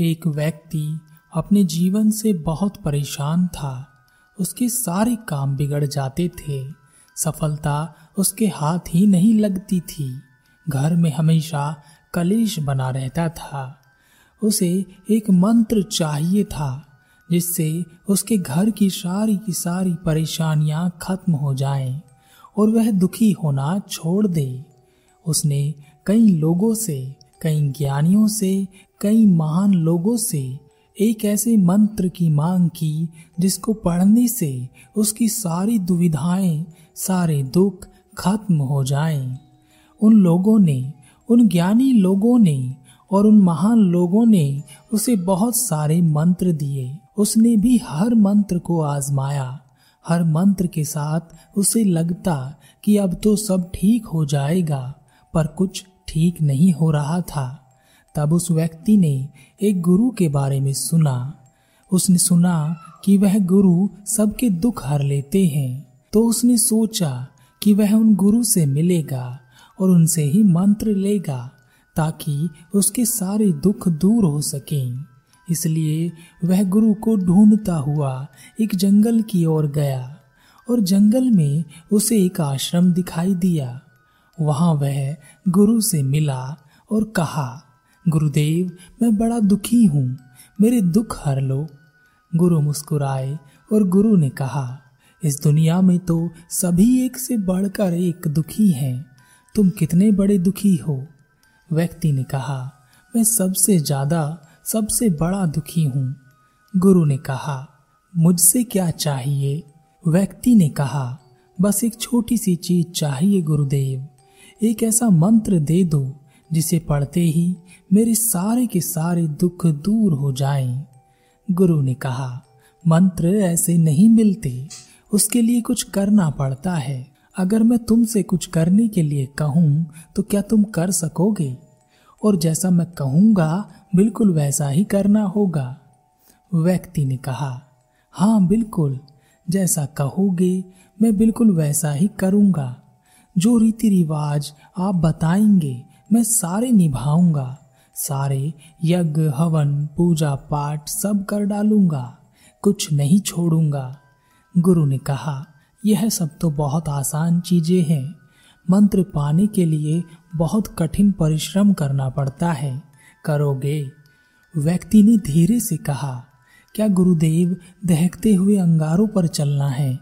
एक व्यक्ति अपने जीवन से बहुत परेशान था। उसके सारे काम बिगड़ जाते थे। सफलता उसके हाथ ही नहीं लगती थी। घर में हमेशा कलेश बना रहता था। उसे एक मंत्र चाहिए था, जिससे उसके घर की सारी की सारी परेशानियाँ खत्म हो जाएँ और वह दुखी होना छोड़ दे। उसने कई लोगों से कई ज्ञानियों से, कई महान लोगों से, एक ऐसे मंत्र की मांग की जिसको पढ़ने से उसकी सारी दुविधाएँ, सारे दुख खत्म हो जाएँ। उन लोगों ने, उन ज्ञानी लोगों ने और उन महान लोगों ने उसे बहुत सारे मंत्र दिए उसने भी हर मंत्र को आजमाया हर मंत्र के साथ उसे लगता कि अब तो सब ठीक हो जाएगा, पर कुछ ठीक नहीं हो रहा था, तब उस व्यक्ति ने एक गुरु के बारे में सुना। उसने सुना कि वह गुरु सबके दुख हर लेते हैं तो उसने सोचा कि वह उन गुरु से मिलेगा और उनसे ही मंत्र लेगा ताकि उसके सारे दुख दूर हो सकें। इसलिए वह गुरु को ढूंढता हुआ एक जंगल की ओर गया और जंगल में उसे एक आश्रम दिखाई दिया। वहाँ वह गुरु से मिला और कहा, गुरुदेव, मैं बड़ा दुखी हूँ, मेरे दुख हर लो। गुरु मुस्कुराए और गुरु ने कहा, इस दुनिया में तो सभी एक से बढ़कर एक दुखी हैं। तुम कितने बड़े दुखी हो? व्यक्ति ने कहा, मैं सबसे ज़्यादा, सबसे बड़ा दुखी हूँ। गुरु ने कहा, मुझसे क्या चाहिए? व्यक्ति ने कहा, बस एक छोटी सी चीज़ चाहिए, गुरुदेव। एक ऐसा मंत्र दे दो, जिसे पढ़ते ही मेरे सारे के सारे दुख दूर हो जाएँ। गुरु ने कहा, मंत्र ऐसे नहीं मिलते, उसके लिए कुछ करना पड़ता है। अगर मैं तुमसे कुछ करने के लिए कहूँ तो क्या तुम कर सकोगे? और जैसा मैं कहूँगा, बिल्कुल वैसा ही करना होगा। व्यक्ति ने कहा हाँ बिल्कुल, जैसा कहोगे, मैं बिल्कुल वैसा ही करूँगा। जो रीति रिवाज आप बताएँगे, मैं सारे निभाऊँगा। सारे यज्ञ, हवन, पूजा पाठ सब कर डालूँगा। कुछ नहीं छोड़ूँगा। गुरु ने कहा, यह सब तो बहुत आसान चीज़ें हैं। मंत्र पाने के लिए बहुत कठिन परिश्रम करना पड़ता है। करोगे? व्यक्ति ने धीरे से कहा, क्या गुरुदेव दहकते हुए अंगारों पर चलना है?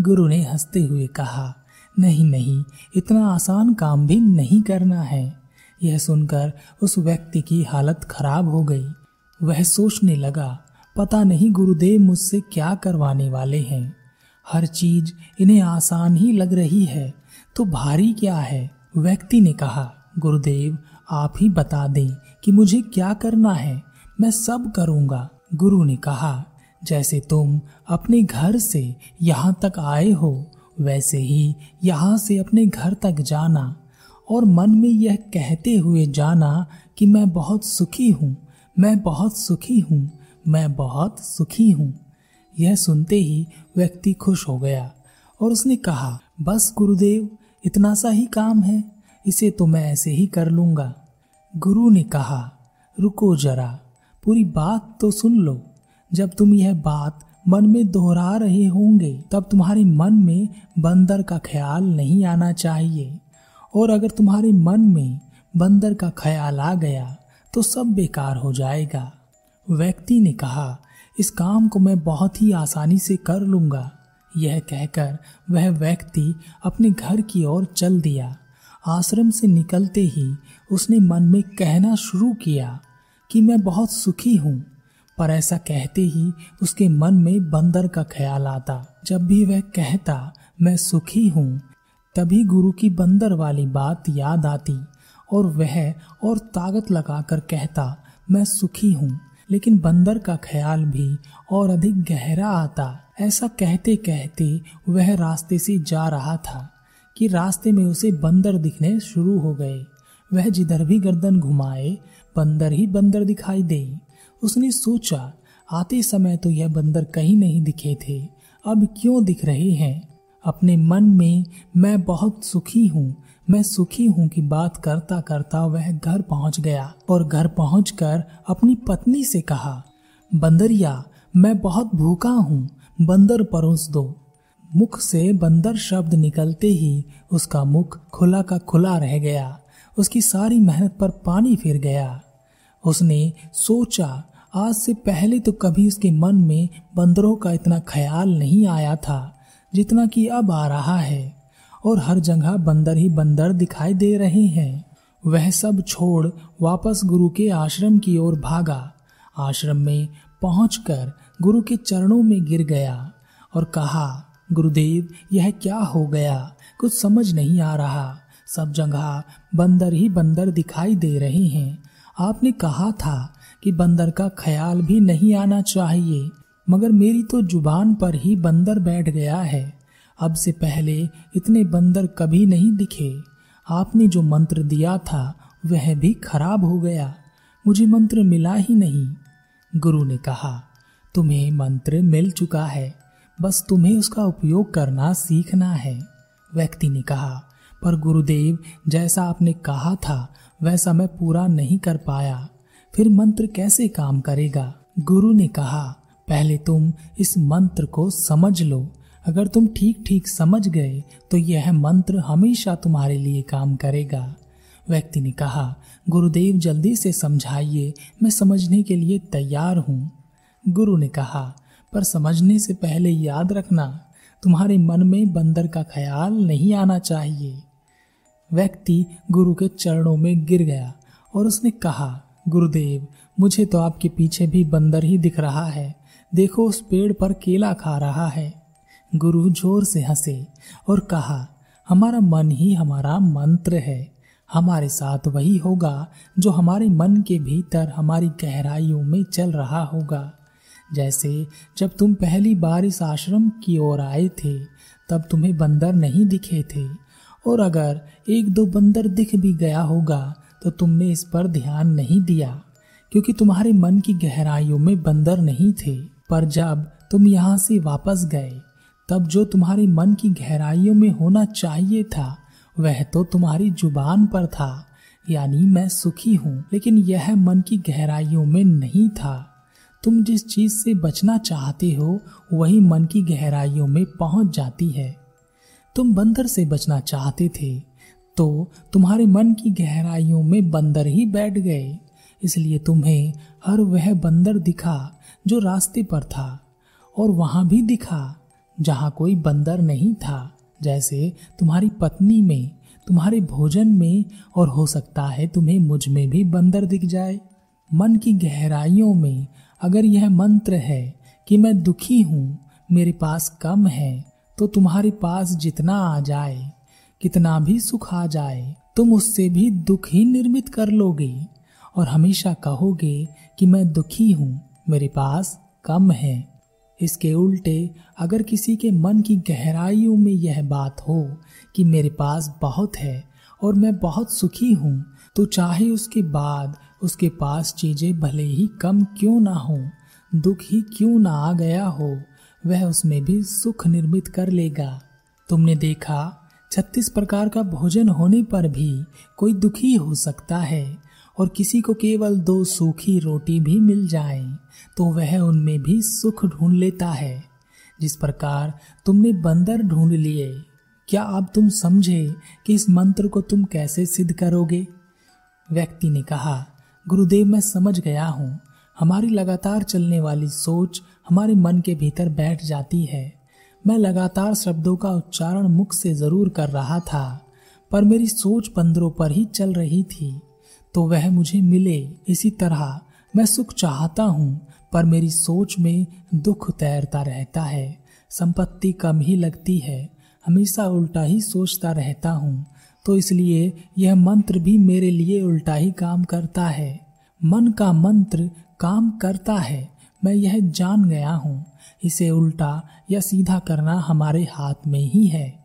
गुरु ने हँसते हुए कहा नहीं नहीं, इतना आसान काम भी नहीं करना है। यह सुनकर उस व्यक्ति की हालत खराब हो गई। वह सोचने लगा, पता नहीं गुरुदेव मुझसे क्या करवाने वाले हैं। हर चीज़ इन्हें आसान ही लग रही है तो भारी क्या है? व्यक्ति ने कहा, गुरुदेव, आप ही बता दें कि मुझे क्या करना है, मैं सब करूँगा। गुरु ने कहा, जैसे तुम अपने घर से यहाँ तक आए हो वैसे ही यहाँ से अपने घर तक जाना और मन में यह कहते हुए जाना कि मैं बहुत सुखी हूँ, मैं बहुत सुखी हूँ, मैं बहुत सुखी हूँ। यह सुनते ही व्यक्ति खुश हो गया और उसने कहा, बस गुरुदेव, इतना सा ही काम है, इसे तो मैं ऐसे ही कर लूँगा। गुरु ने कहा, रुको जरा, पूरी बात तो सुन लो। जब तुम यह बात मन में दोहरा रहे होंगे, तब तुम्हारे मन में बंदर का ख्याल नहीं आना चाहिए। और अगर तुम्हारे मन में बंदर का ख्याल आ गया तो सब बेकार हो जाएगा। व्यक्ति ने कहा, इस काम को मैं बहुत ही आसानी से कर लूँगा। यह कहकर वह व्यक्ति अपने घर की ओर चल दिया। आश्रम से निकलते ही उसने मन में कहना शुरू किया कि मैं बहुत सुखी हूँ। पर ऐसा कहते ही उसके मन में बंदर का ख्याल आता। जब भी वह कहता, मैं सुखी हूँ, तभी गुरु की बंदर वाली बात याद आती और वह और ताकत लगाकर कहता, मैं सुखी हूँ, लेकिन बंदर का ख्याल भी और अधिक गहरा आता। ऐसा कहते कहते वह रास्ते से जा रहा था कि रास्ते में उसे बंदर दिखने शुरू हो गए। वह जिधर भी गर्दन घुमाए, बंदर ही बंदर दिखाई दे। उसने सोचा, आते समय तो यह बंदर कहीं नहीं दिखे थे। अब क्यों दिख रहे हैं? अपने मन में मैं बहुत सुखी हूँ। मैं सुखी हूँ की बात करता करता वह घर पहुँच गया और घर पहुंचकर अपनी पत्नी से कहा, बंदरिया, मैं बहुत भूखा हूँ, बंदर परोस दो। मुख से बंदर शब्द निकलते ही उसका मुख खुला का खुला रह गया। उसकी सारी मेहनत पर पानी फिर गया। उसने सोचा, आज से पहले तो कभी उसके मन में बंदरों का इतना ख्याल नहीं आया था, जितना कि अब आ रहा है, और हर जगह बंदर ही बंदर दिखाई दे रहे हैं। वह सब छोड़ वापस गुरु के आश्रम की ओर भागा। आश्रम में पहुंचकर गुरु के चरणों में गिर गया और कहा, गुरुदेव, यह क्या हो गया? कुछ समझ नहीं आ रहा। सब जगह बंदर ही बंदर दिखाई दे रहे हैं। आपने कहा था कि बंदर का ख्याल भी नहीं आना चाहिए, मगर मेरी तो ज़ुबान पर ही बंदर बैठ गया है। अब से पहले इतने बंदर कभी नहीं दिखे। आपने जो मंत्र दिया था, वह भी खराब हो गया। मुझे मंत्र मिला ही नहीं। गुरु ने कहा, तुम्हें मंत्र मिल चुका है, बस तुम्हें उसका उपयोग करना सीखना है। व्यक्ति ने कहा पर गुरुदेव, जैसा आपने कहा था, वैसा मैं पूरा नहीं कर पाया। फिर मंत्र कैसे काम करेगा? गुरु ने कहा, पहले तुम इस मंत्र को समझ लो। अगर तुम ठीक ठीक समझ गए तो यह मंत्र हमेशा तुम्हारे लिए काम करेगा। व्यक्ति ने कहा, गुरुदेव, जल्दी से समझाइए, मैं समझने के लिए तैयार हूँ। गुरु ने कहा, पर समझने से पहले याद रखना, तुम्हारे मन में बंदर का ख्याल नहीं आना चाहिए। व्यक्ति गुरु के चरणों में गिर गया और उसने कहा, गुरुदेव, मुझे तो आपके पीछे भी बंदर ही दिख रहा है। देखो, उस पेड़ पर केला खा रहा है। गुरु ज़ोर से हंसे और कहा, हमारा मन ही हमारा मंत्र है। हमारे साथ वही होगा जो हमारे मन के भीतर हमारी गहराइयों में चल रहा होगा। जैसे जब तुम पहली बार इस आश्रम की ओर आए थे, तब तुम्हें बंदर नहीं दिखे थे। और अगर एक दो बंदर दिख भी गया होगा तो तुमने इस पर ध्यान नहीं दिया, क्योंकि तुम्हारे मन की गहराइयों में बंदर नहीं थे। पर जब तुम यहाँ से वापस गए, तब जो तुम्हारे मन की गहराइयों में होना चाहिए था, वह तो तुम्हारी ज़ुबान पर था, यानी मैं सुखी हूँ। लेकिन यह मन की गहराइयों में नहीं था। तुम जिस चीज़ से बचना चाहते हो, वही मन की गहराइयों में पहुँच जाती है। तुम बंदर से बचना चाहते थे तो तुम्हारे मन की गहराइयों में बंदर ही बैठ गए। इसलिए तुम्हें हर वह बंदर दिखा जो रास्ते पर था, और वहाँ भी दिखा जहाँ कोई बंदर नहीं था, जैसे तुम्हारी पत्नी में, तुम्हारे भोजन में, और हो सकता है तुम्हें मुझमें भी बंदर दिख जाए। मन की गहराइयों में अगर यह मंत्र है कि मैं दुखी हूँ, मेरे पास कम है तो तुम्हारे पास जितना आ जाए, कितना भी सुख आ जाए, तुम उससे भी दुख ही निर्मित कर लोगे और हमेशा कहोगे कि मैं दुखी हूँ, मेरे पास कम है। इसके उल्टे, अगर किसी के मन की गहराइयों में यह बात हो कि मेरे पास बहुत है और मैं बहुत सुखी हूँ तो चाहे उसके बाद उसके पास चीज़ें भले ही कम क्यों ना हो, दुख ही क्यों ना आ गया हो वह उसमें भी सुख निर्मित कर लेगा। तुमने देखा, छत्तीस प्रकार का भोजन होने पर भी कोई दुखी हो सकता है, और किसी को केवल दो सूखी रोटी भी मिल जाए तो वह उनमें भी सुख ढूंढ लेता है। जिस प्रकार तुमने बंदर ढूंढ लिए, क्या अब तुम समझे कि इस मंत्र को तुम कैसे सिद्ध करोगे? व्यक्ति ने कहा, गुरुदेव, मैं समझ गया हूँ। हमारी लगातार चलने वाली सोच हमारे मन के भीतर बैठ जाती है। मैं लगातार शब्दों का उच्चारण मुख से ज़रूर कर रहा था, पर मेरी सोच बंदरों पर ही चल रही थी। तो वह मुझे मिले, इसी तरह मैं सुख चाहता हूँ, पर मेरी सोच में दुख तैरता रहता है, संपत्ति कम ही लगती है, हमेशा उल्टा ही सोचता रहता हूँ। तो इसलिए यह मंत्र भी मेरे लिए उल्टा ही काम करता है। मन का मंत्र काम करता है। मैं यह जान गया हूँ। इसे उल्टा या सीधा करना हमारे हाथ में ही है।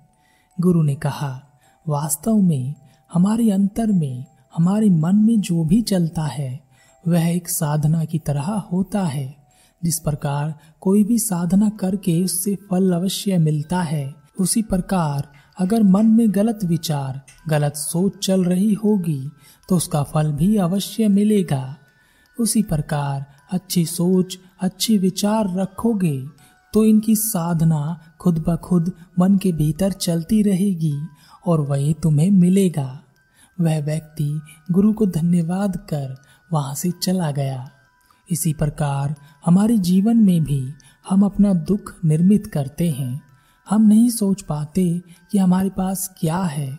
गुरु ने कहा, वास्तव में, हमारे अंतर में, हमारे मन में जो भी चलता है, वह एक साधना की तरह होता है। जिस प्रकार कोई भी साधना करके उससे फल अवश्य मिलता है, उसी प्रकार अगर मन में गलत विचार, गलत सोच चल रही होगी तो उसका फल भी अवश्य मिलेगा। उसी प्रकार अच्छी सोच, अच्छी विचार रखोगे तो इनकी साधना खुद ब खुद मन के भीतर चलती रहेगी और वही तुम्हें मिलेगा। वह व्यक्ति गुरु को धन्यवाद कर वहाँ से चला गया। इसी प्रकार हमारे जीवन में भी हम अपना दुख निर्मित करते हैं। हम नहीं सोच पाते कि हमारे पास क्या है।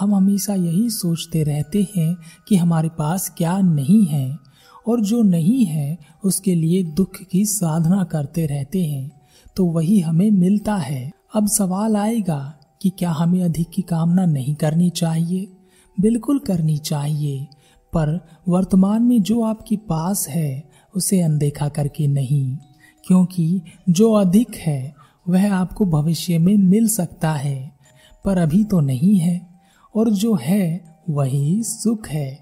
हम हमेशा यही सोचते रहते हैं कि हमारे पास क्या नहीं है और जो नहीं है, उसके लिए दुख की साधना करते रहते हैं। तो वही हमें मिलता है। अब सवाल आएगा कि क्या हमें अधिक की कामना नहीं करनी चाहिए? बिल्कुल करनी चाहिए, पर वर्तमान में जो आपके पास है, उसे अनदेखा करके नहीं, क्योंकि जो अधिक है वह आपको भविष्य में मिल सकता है, पर अभी तो नहीं है, और जो है वही सुख है।